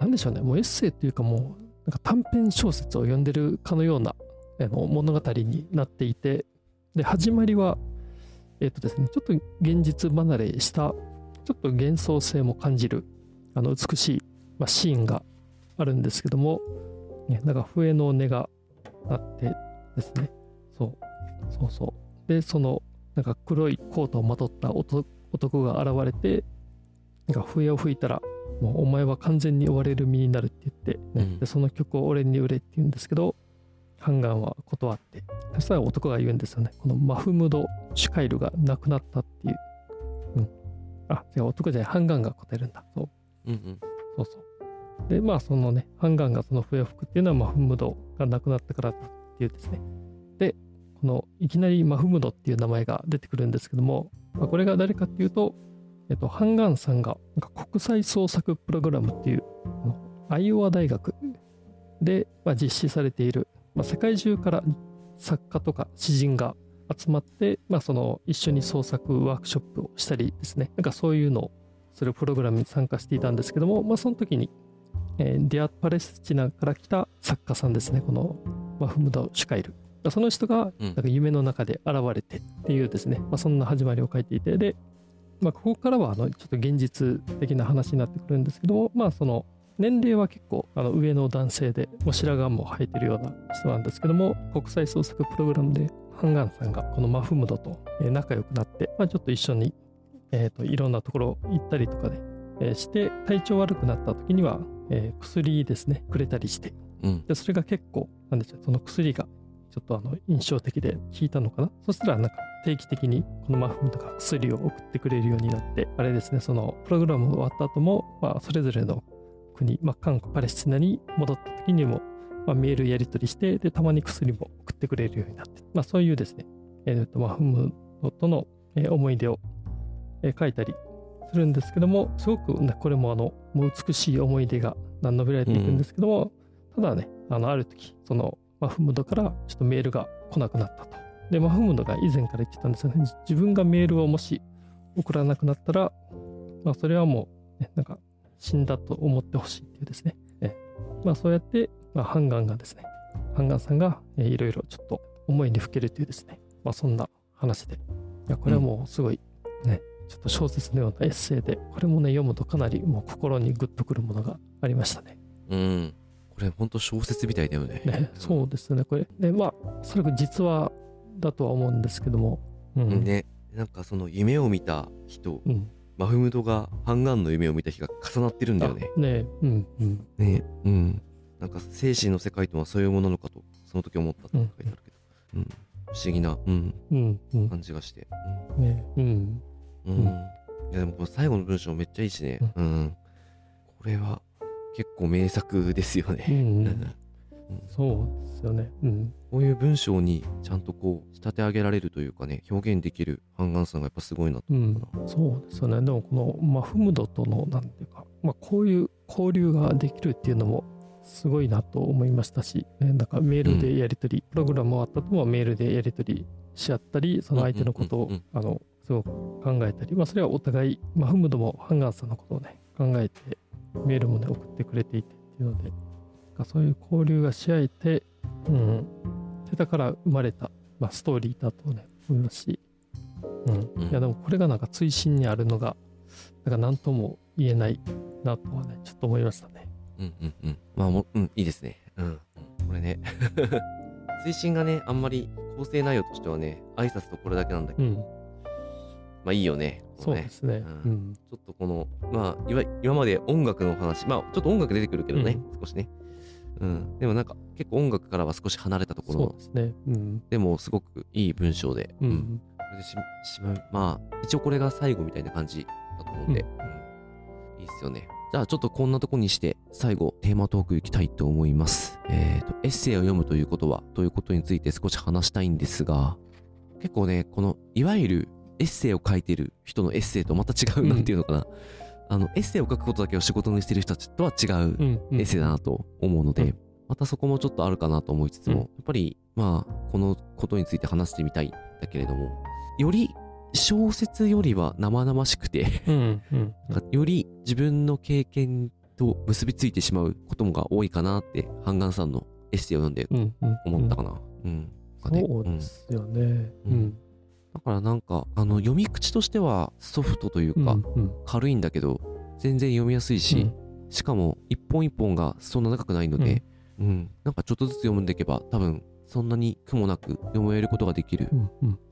なんでしょうね、もうエッセイというかもう、なんか短編小説を読んでるかのようなあの物語になっていて、で、始まりは、えっ、とですね、ちょっと現実離れした、ちょっと幻想性も感じる、あの美しい、まあ、シーンがあるんですけども、ね、なんか笛の音があってですね、そう、そうそう。で、その、なんか黒いコートをまとった男男が現れて、なんか笛を吹いたら、もうお前は完全に追われる身になるって言って、ねうん。でその曲を俺に売れって言うんですけどハンガンは断ってそしたら男が言うんですよね。このマフムド・シュカイルが亡くなったっていう、うん、あ違う男じゃないハンガンが答えるんだ。そう。うんうん。そうそう。でまあそのねハンガンがその笛を吹くっていうのはマフムドが亡くなったからだっていうですね。でこのいきなりマフムドっていう名前が出てくるんですけども、まあ、これが誰かっていうとえっと、ハンガンさんが国際創作プログラムっていうアイオワ大学で、まあ、実施されている、まあ、世界中から作家とか詩人が集まって、まあ、その一緒に創作ワークショップをしたりですね。なんかそういうのをするプログラムに参加していたんですけども、まあ、その時に、えーディア・パレスチナから来た作家さんですね。このマフムド・シュカイルその人がうん。なんか夢の中で現れてっていうですね、まあ、そんな始まりを書いていて。でまあ、ここからはあのちょっと現実的な話になってくるんですけども、まあ、その年齢は結構あの上の男性でもう白髪も生えてるような人なんですけども国際創作プログラムでハンガンさんがこのマフムドと仲良くなって、まあ、ちょっと一緒に、えー、といろんなところ行ったりとかで、えー、して体調悪くなった時には、えー、薬ですねくれたりして、うん、でそれが結構なんでしょうその薬がちょっとあの印象的で効いたのかな？そしたらなんか定期的にこのマフムとか薬を送ってくれるようになってあれですねそのプログラム終わった後も、まあ、それぞれの国、まあ、韓国パレスチナに戻った時にも、まあ、メールやり取りしてでたまに薬も送ってくれるようになって、まあ、そういうですね、えー、とマフムとの思い出を書いたりするんですけどもすごく、ね、これもあのもう美しい思い出が述べられていくんですけども、うん、ただねあのある時そのマフムドからちょっとメールが来なくなったと。で、マフムドが以前から言ってたんですよね。自分がメールをもし送らなくなったら、まあ、それはもう、ね、なんか死んだと思ってほしいっていうですね。えまあ、そうやって、まあ、ハンガンがですね、ハンガンさんが、いろいろちょっと思いにふけるというですね、まあ、そんな話で。いや、これはもうすごいね、うん、ちょっと小説のようなエッセイで、これもね、読むとかなりもう心にグッとくるものがありましたね。うん。これ本当小説みたいだよね。ねそうですね。これ、ね、まあ、おそらく実話だとは思うんですけども。うん、ね、なんかその夢を見た人、うん、マフムドがハンガンの夢を見た日が重なってるんだよね。ねうんうん。ねうん。なんか精神の世界とはそういうものなのかと、その時思ったって書いてあるけど。うん、うん、不思議な、うん、うんうん、感じがして。うん、ねうん。うん。いやでもこの最後の文章めっちゃいいしね。うん。これは結構名作ですよね。うん、うん、そうですよね。うん、こういう文章にちゃんとこう仕立て上げられるというかね表現できるハンガンさんがやっぱすごいなと思うな、うん、そうですよね。でもこの、まあ、フムドとのなんていうか、まあ、こういう交流ができるっていうのもすごいなと思いましたし、ね、なんかメールでやり取り、うん、プログラム終わった後もメールでやり取りし合ったりその相手のことを、あのすごく考えたり、まあ、それはお互い、まあ、フムドもハンガンさんのことをね考えてメールもね、送ってくれていてっていうので、そういう交流がし合えて、うん、だから生まれた、まあ、ストーリーだとね、思いますし、うん。うん、いや、でもこれがなんか追伸にあるのが、なんか何とも言えないなとはね、ちょっと思いましたね。うんうんうん。まあも、うん、いいですね。うん。これね 追伸がね、あんまり構成内容としてはね、挨拶とこれだけなんだけど、うんまあいいよね。そうですね。うん、ちょっとこの、まあ、いわ今まで音楽の話、まあちょっと音楽出てくるけどね、うん、少しね。うん。でもなんか結構音楽からは少し離れたところそうですね。うん。でもすごくいい文章で。うん。これでししままあ、一応これが最後みたいな感じだと思うんで、うん。いいっすよね。じゃあちょっとこんなとこにして最後テーマトークいきたいと思います。えっ、ー、と、エッセイを読むということはということについて少し話したいんですが、結構ね、このいわゆるエッセイを書いてる人のエッセイとまた違う、なんていうのかな。あの、エッセイを書くことだけを仕事にしてる人たちとは違うエッセイだなと思うので、またそこもちょっとあるかなと思いつつも、やっぱり、まあ、このことについて話してみたいんだけれども、より小説よりは生々しくてより自分の経験と結びついてしまうこともが多いかなって、ハンガンさんのエッセイを読んで思ったかな。うん、そうですよね。うんだからなんか、あの、読み口としてはソフトというか、軽いんだけど、全然読みやすいし、しかも一本一本がそんな長くないので、うん、なんかちょっとずつ読んでいけば、多分そんなに苦もなく読めることができる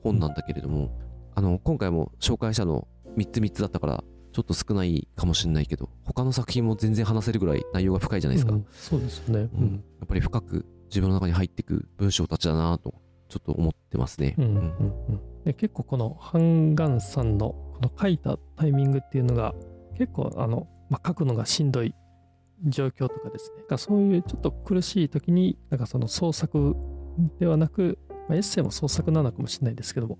本なんだけれども、あの、今回も紹介したの3つ3つだったから、ちょっと少ないかもしれないけど、他の作品も全然話せるぐらい内容が深いじゃないですか。うん、そうですね、うん。やっぱり深く自分の中に入っていく文章たちだなと、ちょっと思ってますね。うん。うんうんで結構このハンガンさんのこの書いたタイミングっていうのが結構あの、まあ、書くのがしんどい状況とかですね。そういうちょっと苦しい時になんかその創作ではなく、まあ、エッセイも創作なのかもしれないですけども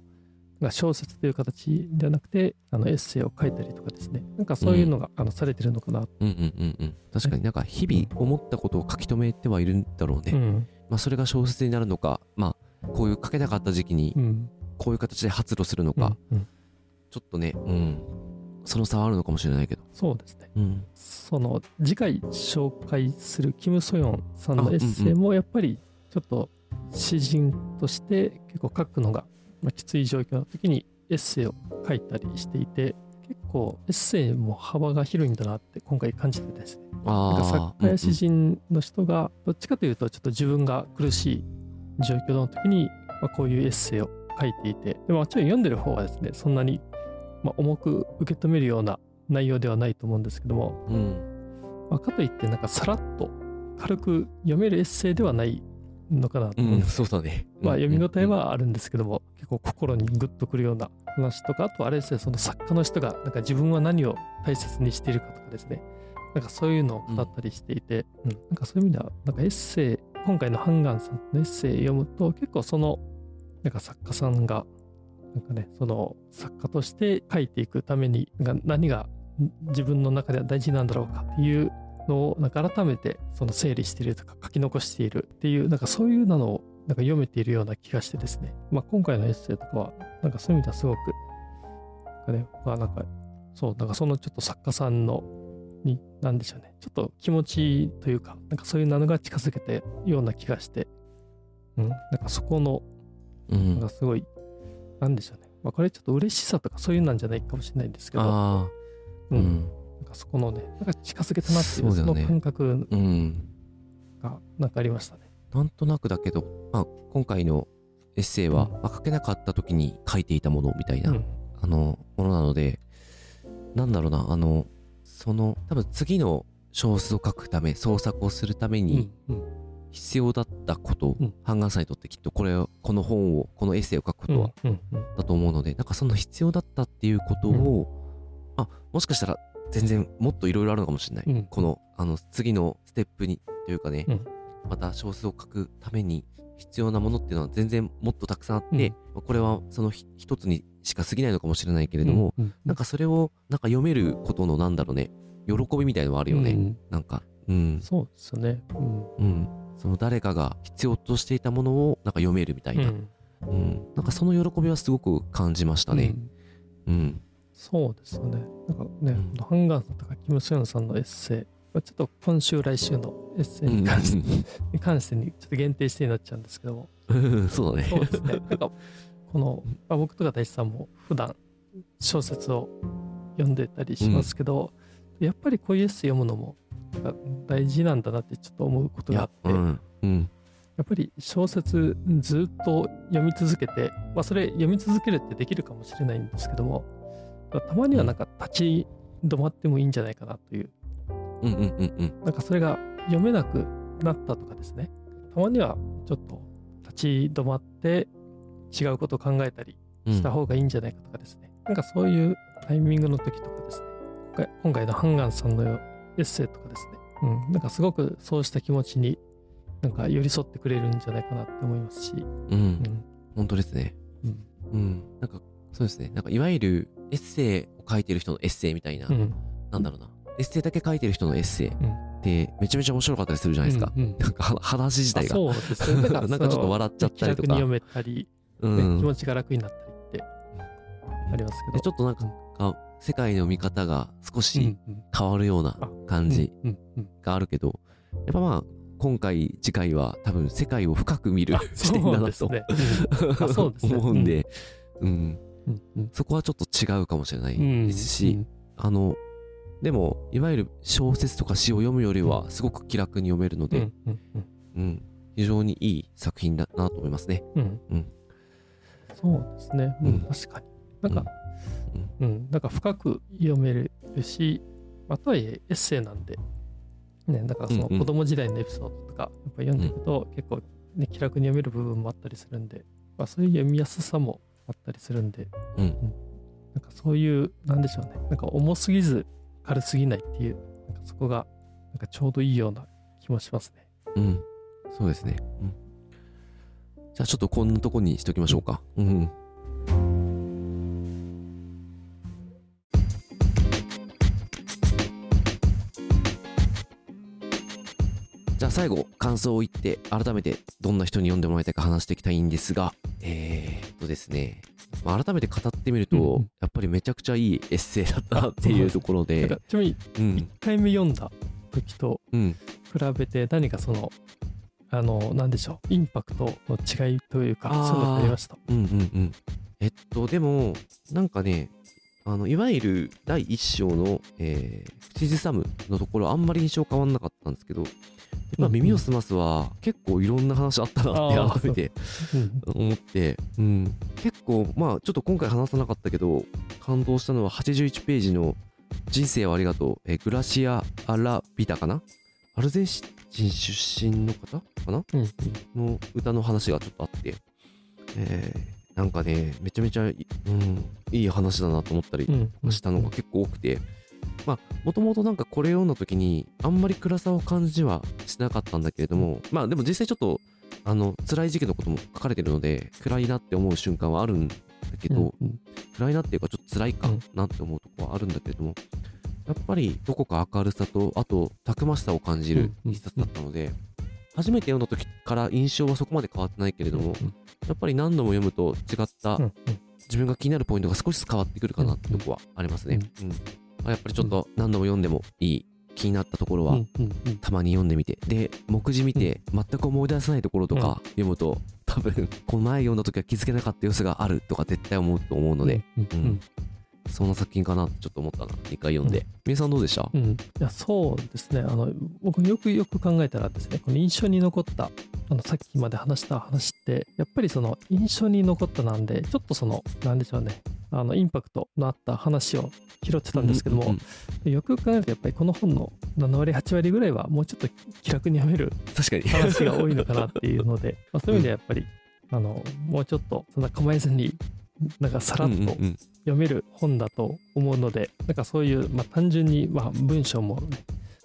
小説という形ではなくてあのエッセイを書いたりとかですね。なんかそういうのが、うん、あのされてるのかな。うんうんうんうん。確かになんか日々思ったことを書き留めてはいるんだろうね、うん、まあそれが小説になるのかまあこういう書けなかった時期にこういう形で発露するのか、うんうん、ちょっとね、うん、その差はあるのかもしれないけど。そうですね。うん、その次回紹介するキム・ソヨンさんのエッセイもやっぱりちょっと詩人として結構書くのがきつい状況の時にエッセイを書いたりしていて結構エッセイも幅が広いんだなって今回感じてですね。あなんか作あ家や詩人の人がどっちかというとちょっと自分が苦しい状況の時に、まあ、こういうエッセイを書いていてでももちろん読んでる方はですねそんなに、まあ、重く受け止めるような内容ではないと思うんですけども、うん。うんまあ、かといってなんかさらっと軽く読めるエッセイではないのかなとうんそうだね。まあ読み応えうんはあるんですけども、結構心にグッとくるような話とかあとあれですねその作家の人がなんか自分は何を大切にしているかとかですね。なんかそういうのを語ったりしていて、うん。なんかそういう意味ではなんかエッセイ今回のハンガンさんのエッセイ読むと結構そのなんか作家さんがなんかねその作家として書いていくために何が自分の中では大事なんだろうかっていうのをなんか改めてその整理しているとか書き残しているっていうなんかそういうのをなんか読めているような気がしてですね、まあ、今回のエッセイとかはなんかそういう意味ではすごくなんかね僕はなんかそうなんかそのちょっと作家さんのになんでしょうねちょっと気持ちというかなんかそういうのが近づけたような気がして、うん、なんかそこのうん。なんかすごいなんでしょうね、まあ、これちょっと嬉しさとかそういうなんじゃないかもしれないんですけど、ああ。う、うん。んなんかそこのねなんか近づけたなっていうその感覚うん。がなんかありましたね。なんとなくだけど、まあ、今回のエッセイは、うん。まあ書けなかった時に書いていたものみたいな、うん。あのものなのでなんだろうなあのその多分次の小説を書くため創作をするためにうんうん必要だったこと、うん。ハンガンさんにとってきっとこれをこの本をこのエッセイを書くことはうんうんだと思うので、なんかその必要だったっていうことを、あもしかしたら全然もっといろいろあるのかもしれない、うん。このあの次のステップにというかね、うん。また小説を書くために必要なものっていうのは全然もっとたくさんあって、まあこれはそのひ一つにしか過ぎないのかもしれないけれども、うんうん。なんかそれをなんか読めることのなんだろうね喜びみたいのはあるよね、うん。なんかうん。そうですよね。うん。うんその誰かが必要としていたものをなんか読めるみたいな、うん。うん。なんかその喜びはすごく感じましたね。うん。うん。そうですよね。なんかね、うん。ハンガーさんとかキム・スヨンさんのエッセイ、まあちょっと今週来週のエッセイに関して, に関してにちょっと限定してになっちゃうんですけど。も、うん。そうだね。そうですね。なんかこの、まあ、僕とか大志さんも普段小説を読んでたりしますけど、やっぱりこういうエッセイ読むのも大事なんだなってちょっと思うこといがあって、やうんうん。やっぱり小説ずっと読み続けて、まあ、それ読み続けるってできるかもしれないんですけども、まあたまにはなんか立ち止まってもいいんじゃないかなという、うんうんうんうん。なんかそれが読めなくなったとかですね、たまにはちょっと立ち止まって違うことを考えたりうん。した方がいいんじゃないかとかですね、なんかそういうタイミングの時とかですね、今回今回のハンガンさんのエッセイとかですね、うん、なんかすごくそうした気持ちになんか寄り添ってくれるんじゃないかなって思いますし、うん。うん。本当ですね。うん。うん。なんかそうですね。なんかいわゆるエッセイを書いてる人のエッセイみたいな、うん。なんだろうな。エッセイだけ書いてる人のエッセイっうん。てめちゃめちゃ面白かったりするじゃないですか、うんうん。なんかは話自体が。あそうですね。なんかちょっと笑っちゃったりとか。気楽に読めたり、うねん気持ちが楽になったりってありますけど。でちょっとなんか、あ世界の見方が少し変わるようなあ感じがあるけど、やっぱまあ今回次回は多分世界を深く見る視点だなと。う 思うんで、うん。うん。うんそこはちょっと違うかもしれないうんですし、あのでもいわゆる小説とか詩を読むよりはすごく気楽に読めるので、非常にいい作品だなと思いますね。そうですね。確かに。なんか、うん、なんか深く読めるし、まあとはいえエッセイなんで、ね、だからそのうんうん。子供時代のエピソードとか、やっぱ読んでいくと結構、ね、気楽に読める部分もあったりするんで、まあ、そういう読みやすさもあったりするんで、うん。なんかそういう、なんでしょうね、なんか重すぎず軽すぎないっていう、なんかそこがなんかちょうどいいような気もしますね。うん、そうですね。うん、じゃあちょっとこんなとこにしときましょうか。うん。じゃあ最後、感想を言って、改めてどんな人に読んでもらいたいか話していきたいんですが、えーっとですね、まあ、改めて語ってみると、うん。うんやっぱりめちゃくちゃいいエッセイだったなっていうところで。か、ちなみにうん。1、回目読んだ時とうん、比べて何かその、あの、なんでしょう、インパクトの違いというか、そういうのありました？うんうんうん。えっと、でも、なんかね、ああのいわゆる第1章の、えー、口ずさむのところあんまり印象変わんなかったんですけど、やっぱ耳をすますは結構いろんな話あったなって改めて思って、うん、結構まあちょっと今回話さなかったけど感動したのは81ページの「人生をありがとう」えグラシア・アラビタかな？アルゼンチン出身の方かな、うん。の歌の話がちょっとあって、えー、なんかねめちゃめちゃ、うん、いい話だなと思ったりしたのが結構多くて、まあもともとなんかこれ読んだ時にあんまり暗さを感じはしなかったんだけれどもまあでも実際ちょっとあの辛い時期のことも書かれてるので暗いなって思う瞬間はあるんだけど、うんうん、暗いなっていうかちょっと辛いかなって思うとこはあるんだけれども、やっぱりどこか明るさとあとたくましさを感じる一冊だったので、初めて読んだ時から印象はそこまで変わってないけれども、やっぱり何度も読むと違った自分が気になるポイントが少しずつ変わってくるかなってとこはありますね。うん。やっぱりちょっと何度も読んでもいい気になったところはたまに読んでみて。で目次見て全く思い出せないところとか読むと多分この前読んだ時は気づけなかった様子があるとか絶対思うと思うので、うん、そんな作品かなってちょっと思ったな。2回読んで。み、う、さんどうでした、うん、いやそうですね。あの僕よくよく考えたらですねこの印象に残ったあのさっきまで話した話ってやっぱりその印象に残ったなんでちょっとそのなんでしょうね。あのインパクトのあった話を拾ってたんですけども、うんうん、よく考えるとやっぱりこの本の7割8割ぐらいはもうちょっと気楽に読める話が多いのかなっていうので まあそういう意味ではやっぱり、あのもうちょっとそんな構えずになんかさらっと読める本だと思うので、なんかそういう、まあ、単純に、まあ、文章も、ね、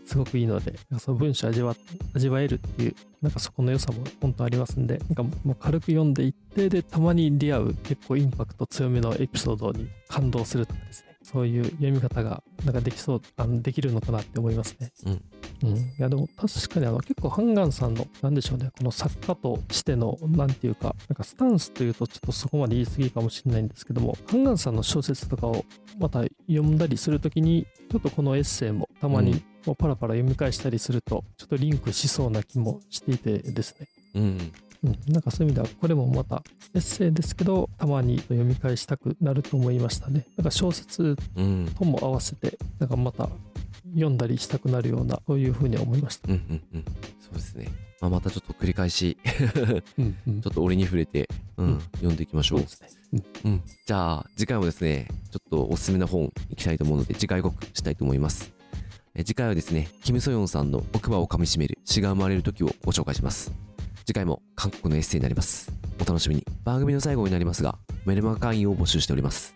すごくいいので、その文章味わ味わえるっていう、なんかそこの良さも本当ありますんで、なんかもう軽く読んでいって、で、たまに出会う結構インパクト強めのエピソードに感動するとかですね、そういう読み方がなんかできそう、あのできるのかなって思いますね。うん。うん、いやでも確かにあの結構ハンガンさんの何でしょうねこの作家としての何て言うかなんかスタンスというとちょっとそこまで言い過ぎかもしれないんですけどもハンガンさんの小説とかをまた読んだりするときにちょっとこのエッセイもたまにもうパラパラ読み返したりするとちょっとリンクしそうな気もしていてですね。うんうん、なんかそういう意味ではこれもまたエッセイですけどたまに読み返したくなると思いましたね。なんか小説とも合わせてなんかまた読んだりしたくなるようなそういうふうに思いました。うんうんうん、そうですね。まあ、またちょっと繰り返しうんうん、ちょっと折に触れて、うん、うん、読んでいきましょう。うね、うん、うん、じゃあ次回もですね、ちょっとおすすめの本いきたいと思うので次回予告したいと思います。え次回はですね、キム・ソヨンさんの奥歯を噛みしめる血が生まれる時をご紹介します。次回も韓国のエッセイになります。お楽しみに。番組の最後になりますが、メルマガ会員を募集しております。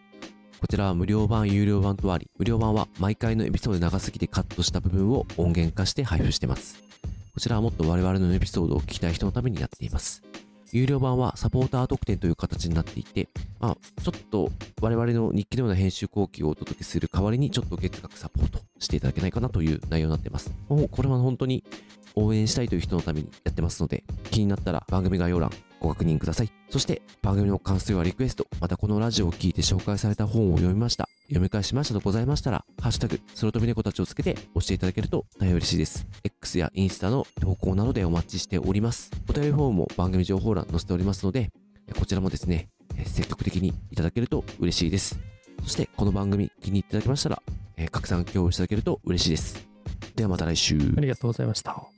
こちらは無料版、有料版とあり、無料版は毎回のエピソード長すぎてカットした部分を音源化して配布してます。こちらはもっと我々のエピソードを聞きたい人のためにやっています。有料版はサポーター特典という形になっていて、まあ、ちょっと我々の日記のような編集後期をお届けする代わりにちょっと月額サポートしていただけないかなという内容になっています。もうこれは本当に応援したいという人のためにやってますので、気になったら番組概要欄ご確認ください。そして番組の感想やリクエスト、またこのラジオを聞いて紹介された本を読みました、読み返しましたとございましたら、ハッシュタグ、空飛び猫たちをつけて押していただけると大変嬉しいです。X やインスタの投稿などでお待ちしております。お便りフォームも番組情報欄載せておりますので、こちらもですね、積極的にいただけると嬉しいです。そしてこの番組気に入っていただけましたら、拡散共有していただけると嬉しいです。ではまた来週。ありがとうございました。